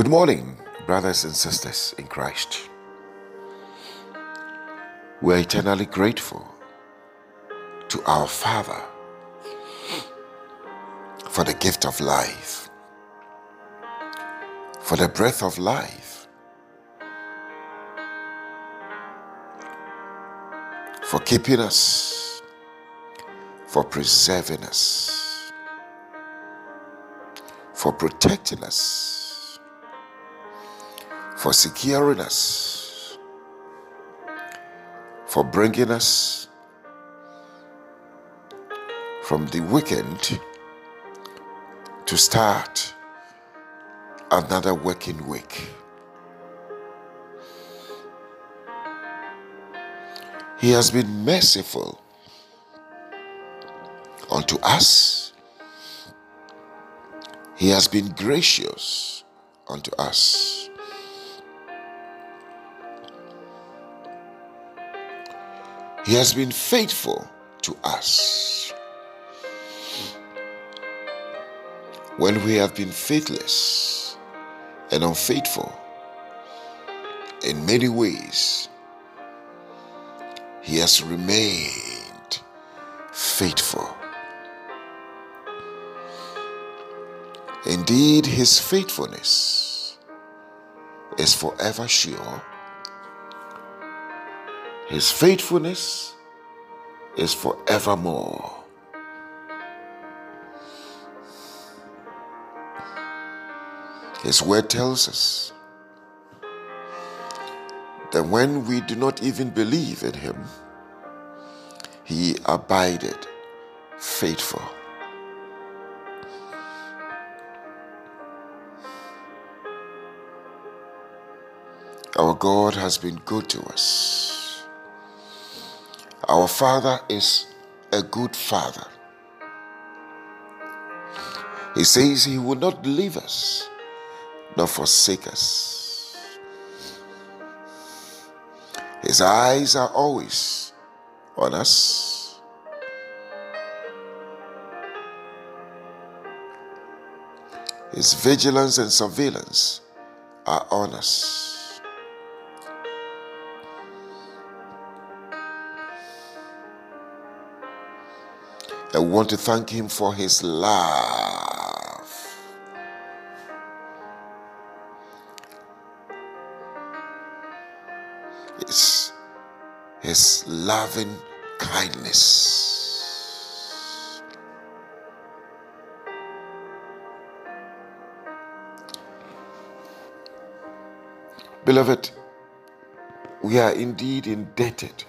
Good morning, brothers and sisters in Christ. We are eternally grateful to our Father for the gift of life, for the breath of life, for keeping us, for preserving us, for protecting us, for securing us, for bringing us from the weekend to start another working week. He has been merciful unto us. He has been gracious unto us. He has been faithful to us. When we have been faithless and unfaithful in many ways, He has remained faithful. Indeed, His faithfulness is forever sure. His faithfulness is forevermore. His word tells us that when we do not even believe in Him, He abided faithful. Our God has been good to us. Our Father is a good Father. He says He will not leave us nor forsake us. His eyes are always on us. His vigilance and surveillance are on us. I want to thank Him for His love. His, his loving kindness. Beloved, we are indeed indebted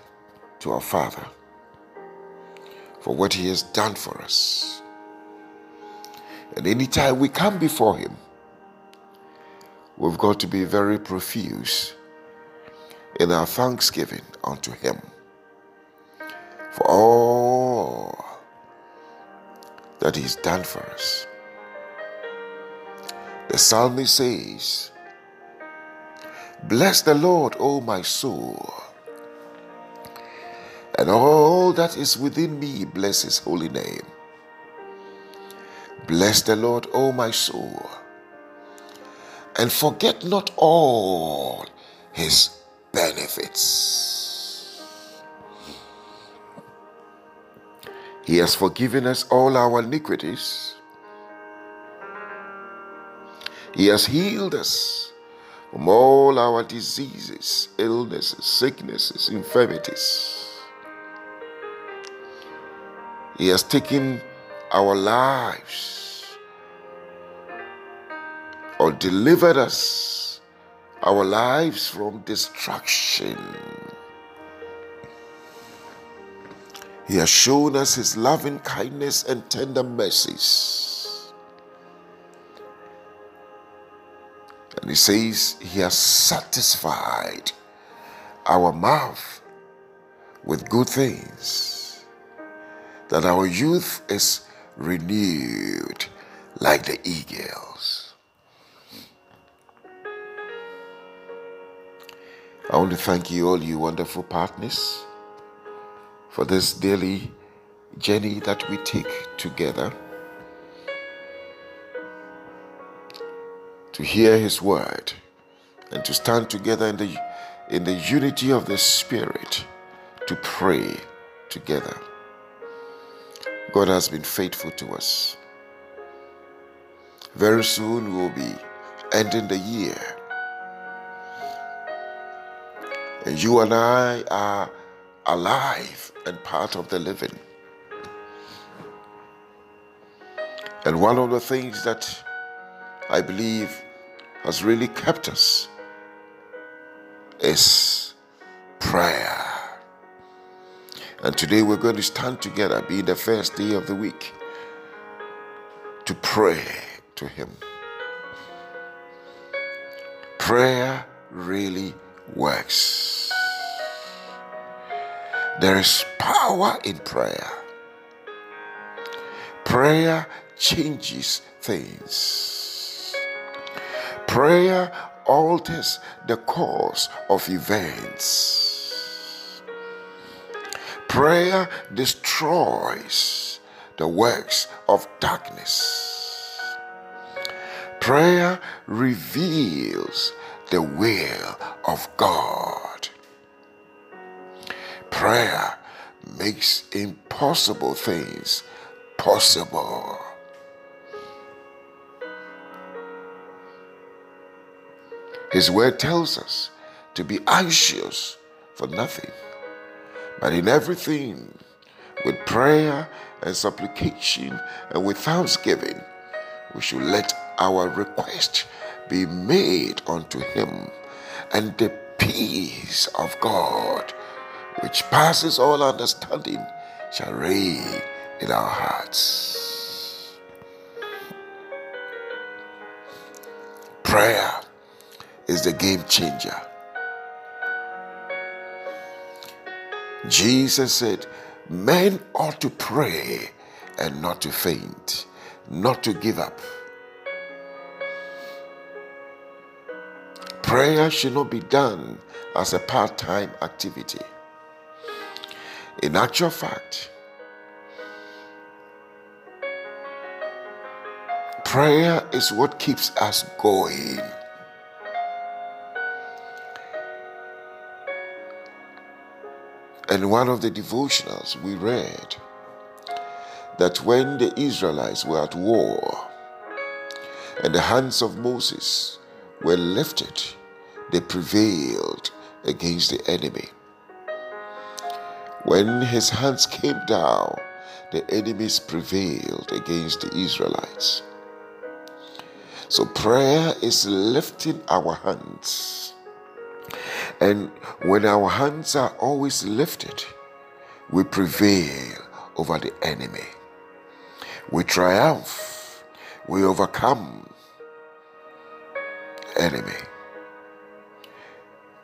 to our Father for what He has done for us. And anytime we come before Him, we've got to be very profuse in our thanksgiving unto Him for all that He's done for us. The psalmist says, Bless the Lord, O my soul, and all that is within me, bless His holy name. Bless the Lord, O my soul, and forget not all His benefits. He has forgiven us all our iniquities. He has healed us from all our diseases, illnesses, sicknesses, infirmities. He has taken our lives or delivered us, our lives from destruction. He has shown us His loving kindness and tender mercies. And He says He has satisfied our mouth with good things, that our youth is renewed like the eagles. I want to thank you, all you wonderful partners, for this daily journey that we take together to hear His word and to stand together in the, in the unity of the Spirit to pray together. God has been faithful to us. Very soon we will be ending the year. And you and I are alive and part of the living. And one of the things that I believe has really kept us is prayer. And today we're going to stand together, being the first day of the week, to pray to Him. Prayer really works. There is power in prayer. Prayer changes things. Prayer alters the course of events. Prayer destroys the works of darkness. Prayer reveals the will of God. Prayer makes impossible things possible. His word tells us to be anxious for nothing, but in everything, with prayer and supplication and with thanksgiving, we should let our request be made unto him, and the peace of God, which passes all understanding, shall reign in our hearts. Prayer is the game changer. Jesus said, Men ought to pray and not to faint, not to give up. Prayer should not be done as a part time activity. In actual fact, prayer is what keeps us going. And one of the devotionals we read that when the Israelites were at war and the hands of Moses were lifted they prevailed against the enemy. When his hands came down, the enemies prevailed against the Israelites. So prayer is lifting our hands. And when our hands are always lifted, we prevail over the enemy. We triumph. We overcome enemy.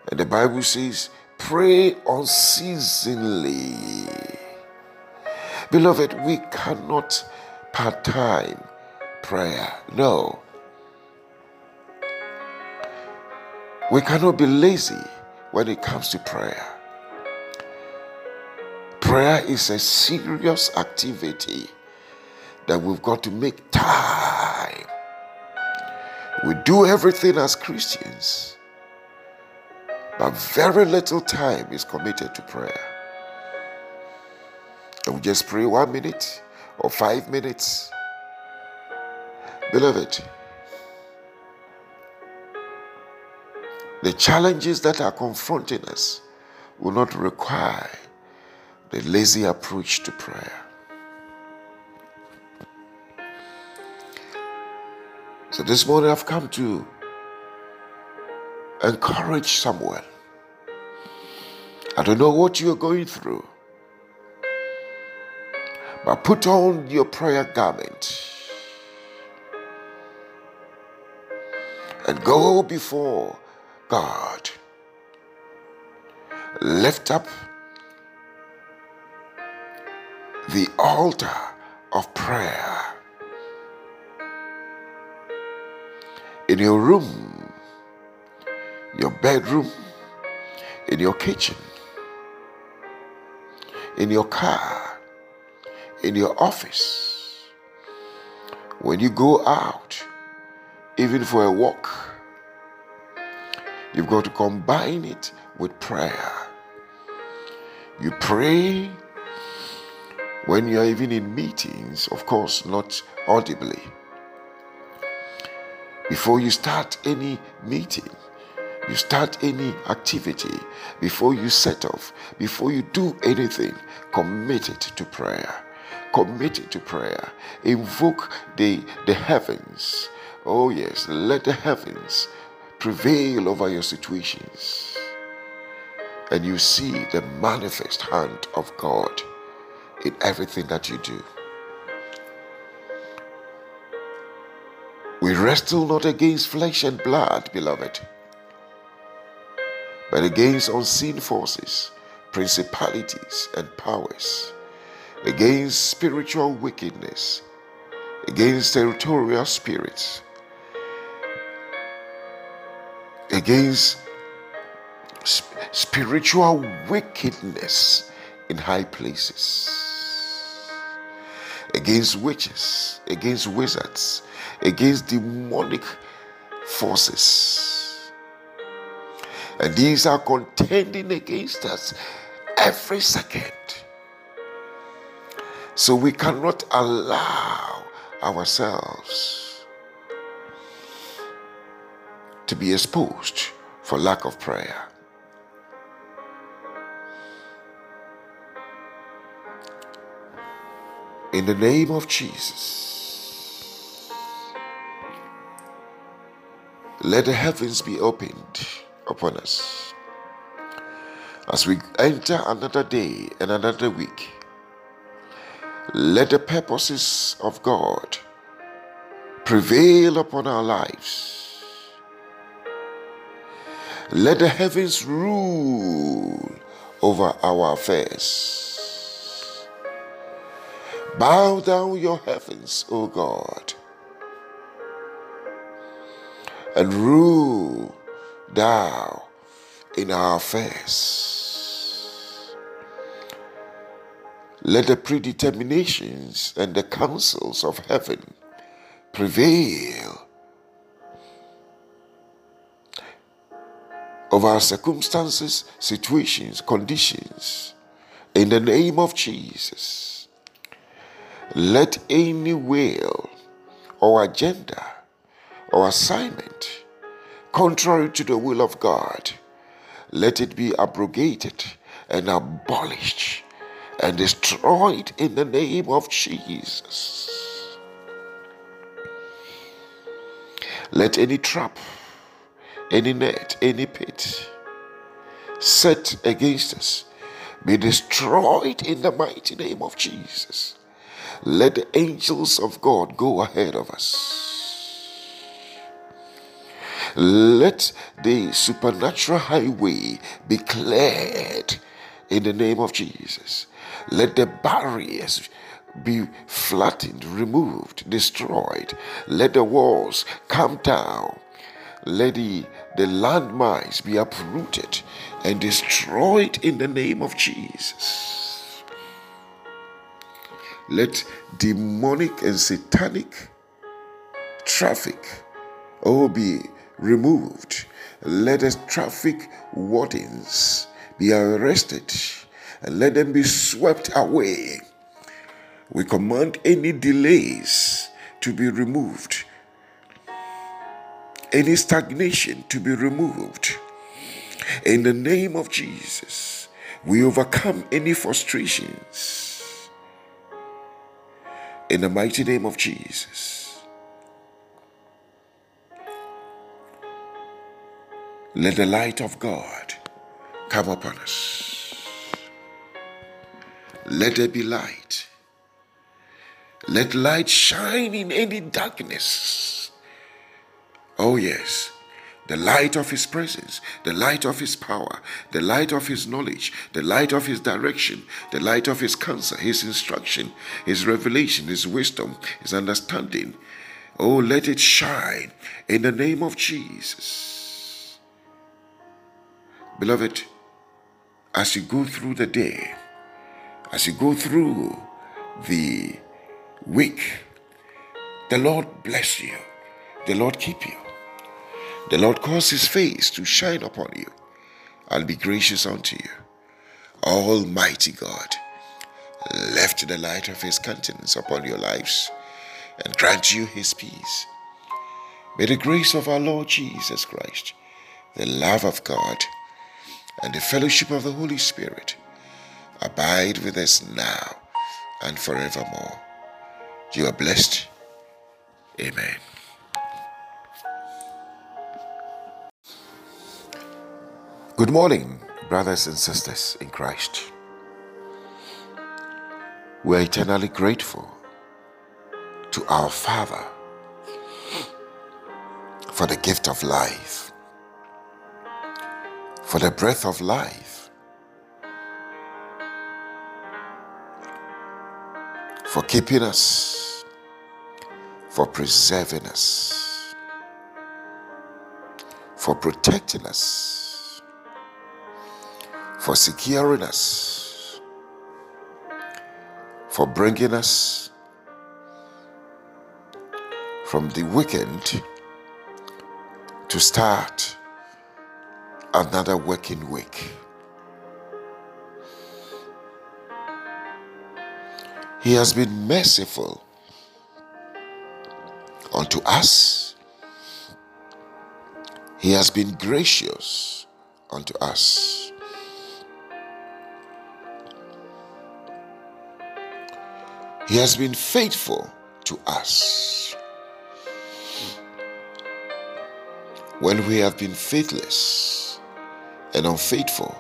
And the Bible says, pray unceasingly. Beloved, we cannot part time prayer. No. We cannot be lazy when it comes to prayer. Prayer is a serious activity that we've got to make time. We do everything as Christians but very little time is committed to prayer. And we just pray one minute or five minutes. Beloved, the challenges that are confronting us will not require the lazy approach to prayer. So this morning I've come to encourage someone. I don't know what you're going through, but put on your prayer garment and go before God. Lift up the altar of prayer in your room your bedroom, in your kitchen, in your car, in your office, when you go out, even for a walk. You've got to combine it with prayer. You pray when you're even in meetings, of course, not audibly. Before you start any meeting, you start any activity, before you set off, before you do anything, commit it to prayer. Commit it to prayer. Invoke the, the heavens. Oh, yes, let the heavens prevail over your situations. And you see the manifest hand of God in everything that you do. We wrestle not against flesh and blood, beloved, but against unseen forces, principalities, and powers, against spiritual wickedness, against territorial spirits, against sp- spiritual wickedness in high places against witches, against wizards, against demonic forces. And these are contending against us every second. So we cannot allow ourselves to be exposed for lack of prayer. In the name of Jesus, let the heavens be opened upon us as we enter another day and another week. Let the purposes of God prevail upon our lives. Let the heavens rule over our affairs. Bow down your heavens, O God, and rule thou in our affairs. Let the predeterminations and the counsels of heaven prevail over our circumstances, situations, conditions. In the name of Jesus. Let any will or agenda or assignment contrary to the will of God, let it be abrogated and abolished and destroyed in the name of Jesus. Let any trap, any net, any pit set against us be destroyed in the mighty name of Jesus. Let the angels of God go ahead of us. Let the supernatural highway be cleared in the name of Jesus. Let the barriers be flattened, removed, destroyed. Let the walls come down. Let the, the landmines be uprooted and destroyed in the name of Jesus. Let demonic and satanic traffic all be removed. Let the traffic wardens be arrested and let them be swept away. We command any delays to be removed, any stagnation to be removed. In the name of Jesus, we overcome any frustrations in the mighty name of Jesus. Let the light of God come upon us. Let there be light. Let light shine in any darkness. Oh, yes the light of His presence, the light of His power, the light of His knowledge, the light of His direction, the light of His counsel, His instruction, His revelation, His wisdom, His understanding. Oh, let it shine in the name of Jesus. Beloved, as you go through the day, as you go through the week, the Lord bless you. The Lord keep you. The Lord cause his face to shine upon you and be gracious unto you. Almighty God, lift the light of his countenance upon your lives and grant you his peace. May the grace of our Lord Jesus Christ, the love of God, and the fellowship of the Holy Spirit abide with us now and forevermore. You are blessed. Amen. Good morning, brothers and sisters in Christ. We are eternally grateful to our Father for the gift of life, for the breath of life, for keeping us, for preserving us, for protecting us for securing us, for bringing us from the weekend to start another working week. He has been merciful unto us. He has been gracious unto us. He has been faithful to us. When we have been faithless and unfaithful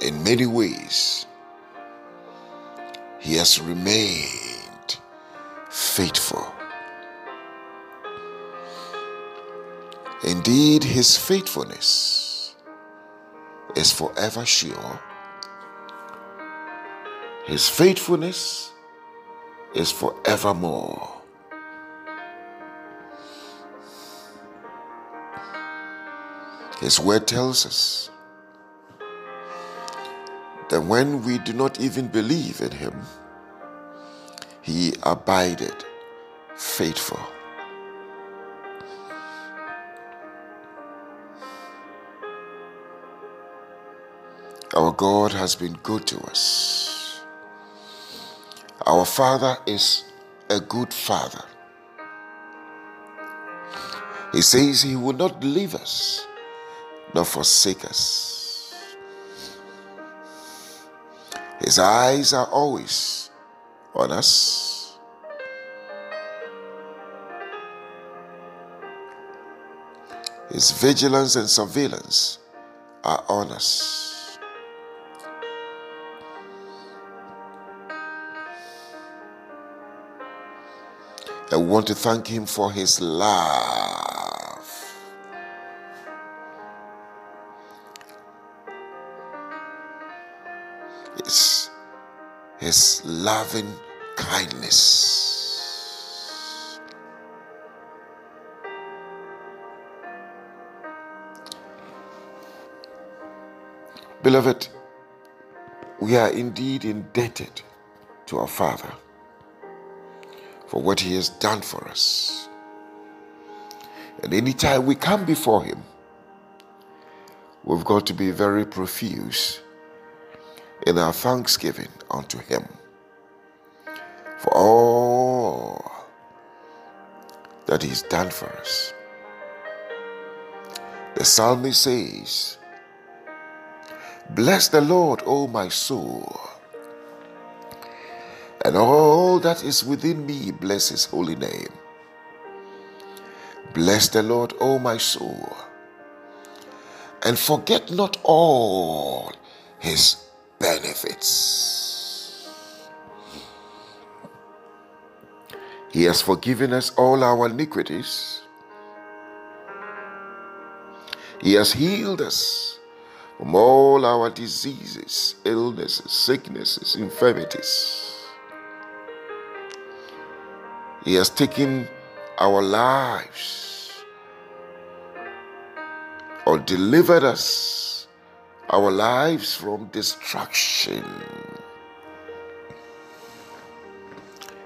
in many ways, He has remained faithful. Indeed, His faithfulness is forever sure his faithfulness is forevermore. His word tells us that when we do not even believe in Him, He abided faithful. Our God has been good to us. Our Father is a good Father. He says He will not leave us nor forsake us. His eyes are always on us. His vigilance and surveillance are on us. I want to thank Him for His love. His loving kindness. Beloved, we are indeed indebted to our Father for what He has done for us. And anytime we come before Him, we've got to be very profuse in our thanksgiving unto Him for all that He's done for us. The psalmist says, Bless the Lord, O my soul and all that is within me bless his holy name. Bless the Lord, O my soul, and forget not all his benefits. He has forgiven us all our iniquities. He has healed us from all our diseases, illnesses, sicknesses, infirmities. He has taken our lives or delivered us, our lives from destruction.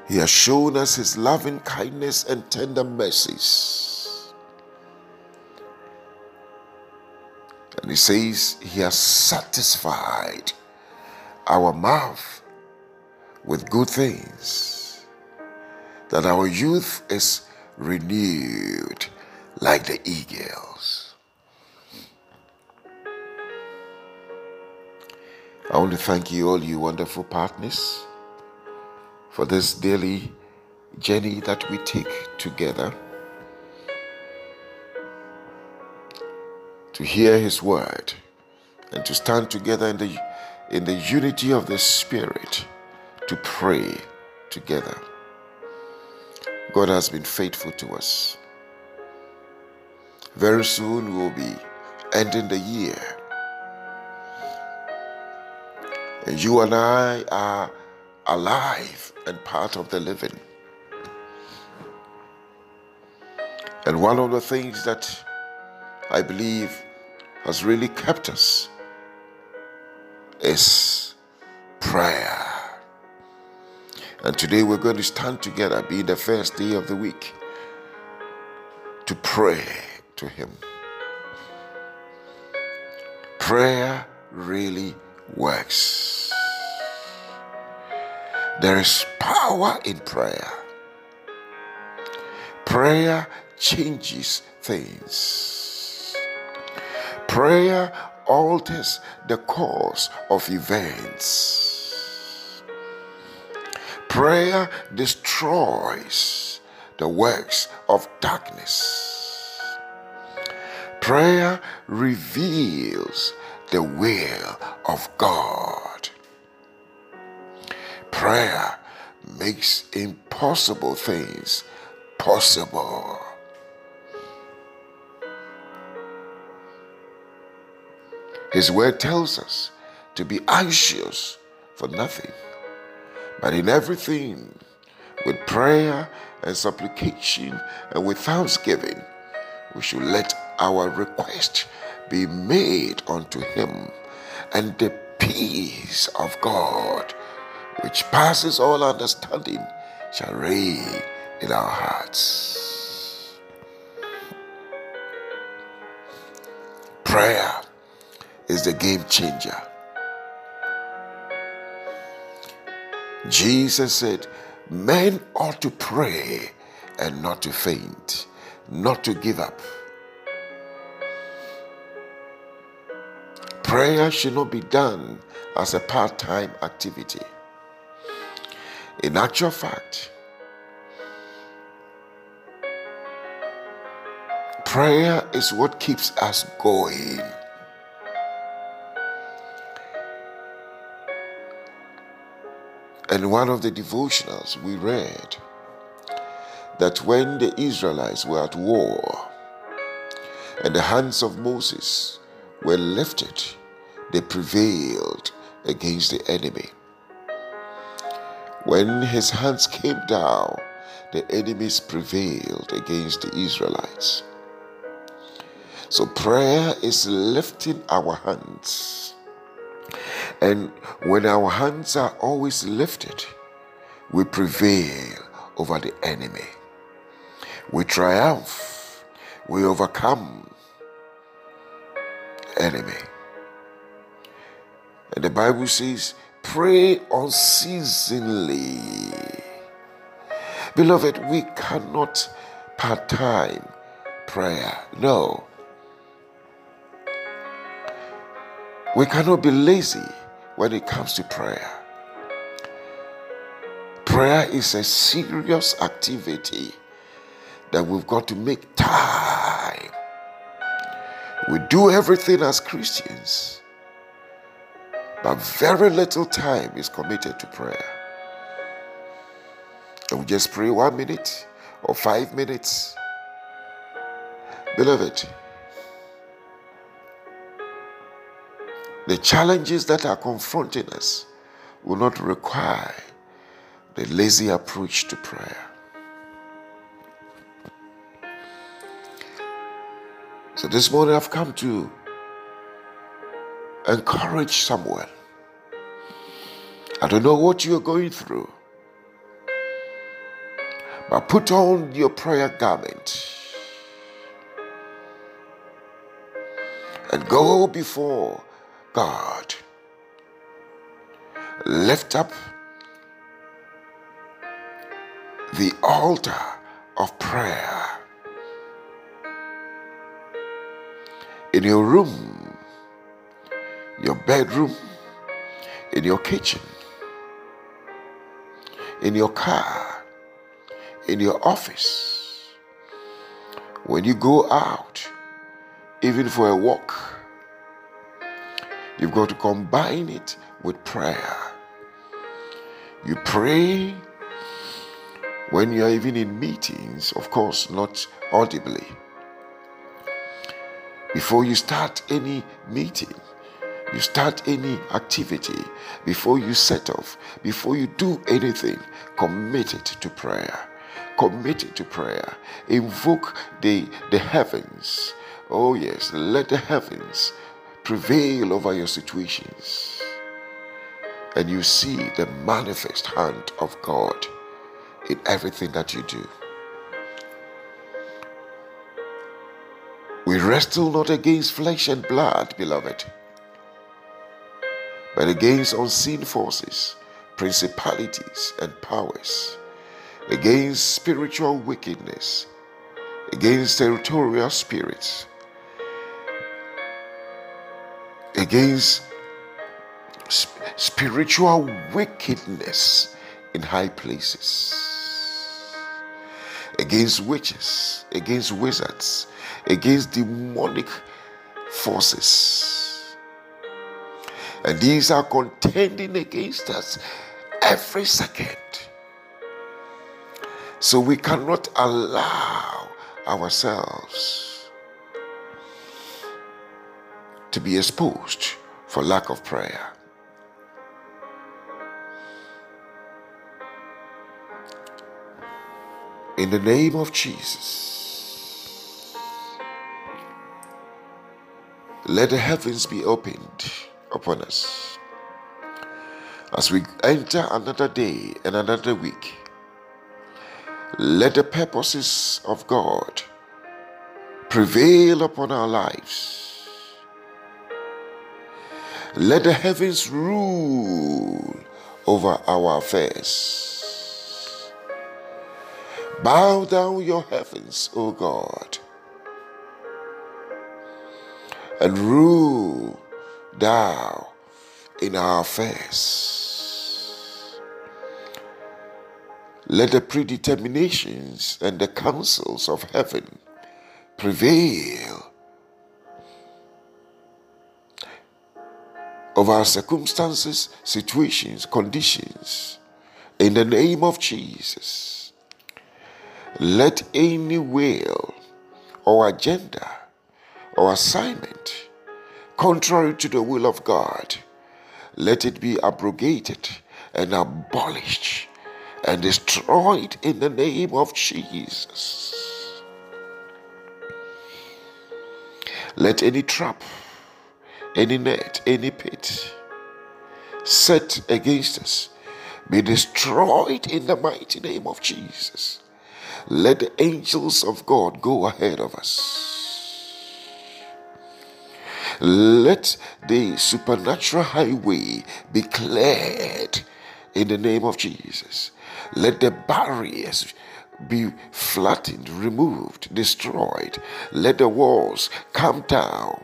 He has shown us His loving kindness and tender mercies. And He says He has satisfied our mouth with good things, that our youth is renewed like the eagles. I want to thank you, all you wonderful partners, for this daily journey that we take together to hear His word and to stand together in the, in the unity of the Spirit to pray together. God has been faithful to us. Very soon we'll be ending the year. And you and I are alive and part of the living. And one of the things that I believe has really kept us is prayer. And today we're going to stand together, being the first day of the week, to pray to Him. Prayer really works. There is power in prayer. Prayer changes things. Prayer alters the course of events. Prayer destroys the works of darkness. Prayer reveals the will of God. Prayer makes impossible things possible. His word tells us to be anxious for nothing, but in everything, with prayer and supplication and with thanksgiving, we should let our request be made unto him, and the peace of God, which passes all understanding, shall reign in our hearts. Prayer is the game changer. Jesus said, Men ought to pray and not to faint, not to give up. Prayer should not be done as a part time activity. In actual fact, prayer is what keeps us going. And one of the devotionals we read that when the Israelites were at war and the hands of Moses were lifted, they prevailed against the enemy. When his hands came down, the enemies prevailed against the Israelites. So prayer is lifting our hands. And when our hands are always lifted, we prevail over the enemy. We triumph. We overcome enemy. And the Bible says, pray unceasingly. Beloved, we cannot part time prayer. No. We cannot be lazy when it comes to prayer. Prayer is a serious activity that we've got to make time. We do everything as Christians but very little time is committed to prayer. And we just pray one minute or five minutes. Beloved, the challenges that are confronting us will not require the lazy approach to prayer. So this morning I've come to encourage someone I don't know what you're going through. But put on your prayer garment and go before God. Lift up the altar of prayer in your room, your bedroom, in your kitchen, in your car, in your office, when you go out, even for a walk. You've got to combine it with prayer. You pray when you're even in meetings, of course, not audibly. Before you start any meeting, you start any activity, before you set off, before you do anything, commit it to prayer. Commit it to prayer. Invoke the, the heavens. Oh, yes, let the heavens prevail over your situations. And you see the manifest hand of God in everything that you do. We wrestle not against flesh and blood, beloved, but against unseen forces, principalities, and powers, against spiritual wickedness, against territorial spirits, against spiritual wickedness in high places against witches, against wizards, against demonic forces. And these are contending against us every second. So we cannot allow ourselves to be exposed for lack of prayer. In the name of Jesus, let the heavens be opened upon us as we enter another day and another week. Let the purposes of God prevail upon our lives. Let the heavens rule over our affairs. Bow down your heavens, O God, and rule thou in our affairs. Let the predeterminations and the counsels of heaven prevail of our circumstances, situations, conditions, in the name of Jesus. Let any will or agenda or assignment contrary to the will of God, let it be abrogated and abolished and destroyed in the name of Jesus. Let any trap, any net, any pit set against us be destroyed in the mighty name of Jesus. Let the angels of God go ahead of us. Let the supernatural highway be cleared in the name of Jesus. Let the barriers be flattened, removed, destroyed. Let the walls come down.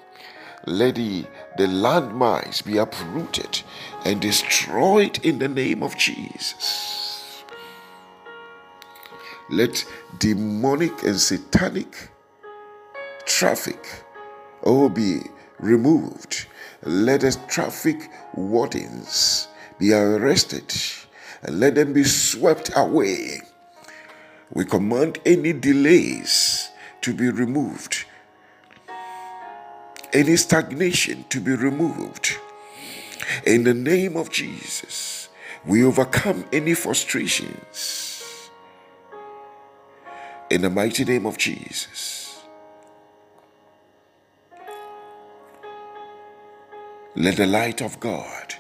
Let the, the landmines be uprooted and destroyed in the name of Jesus. Let demonic and satanic traffic all be removed. Let the traffic wardens be arrested and let them be swept away. We command any delays to be removed, any stagnation to be removed. In the name of Jesus, we overcome any frustrations in the mighty name of Jesus. Let the light of God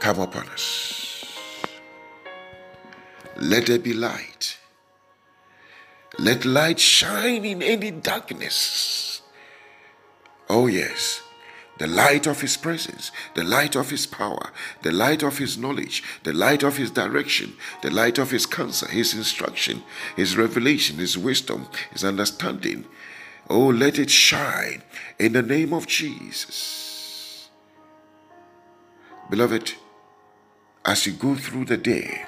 come upon us. Let there be light Let light shine in any darkness. Oh, yes. The light of His presence, the light of His power, the light of His knowledge, the light of His direction, the light of His counsel, His instruction, His revelation, His wisdom, His understanding. Oh, let it shine in the name of Jesus. Beloved, as you go through the day,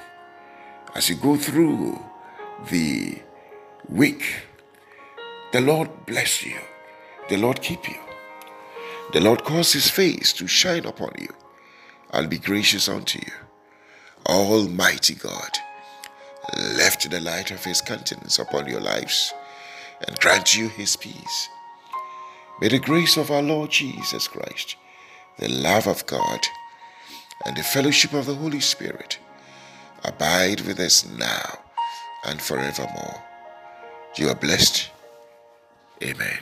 as you go through the week, the Lord bless you, the Lord keep you, the Lord cause his face to shine upon you and be gracious unto you. Almighty God, lift the light of his countenance upon your lives and grant you his peace. May the grace of our Lord Jesus Christ, the love of God, and the fellowship of the Holy Spirit abide with us now and forevermore. You are blessed. Amen.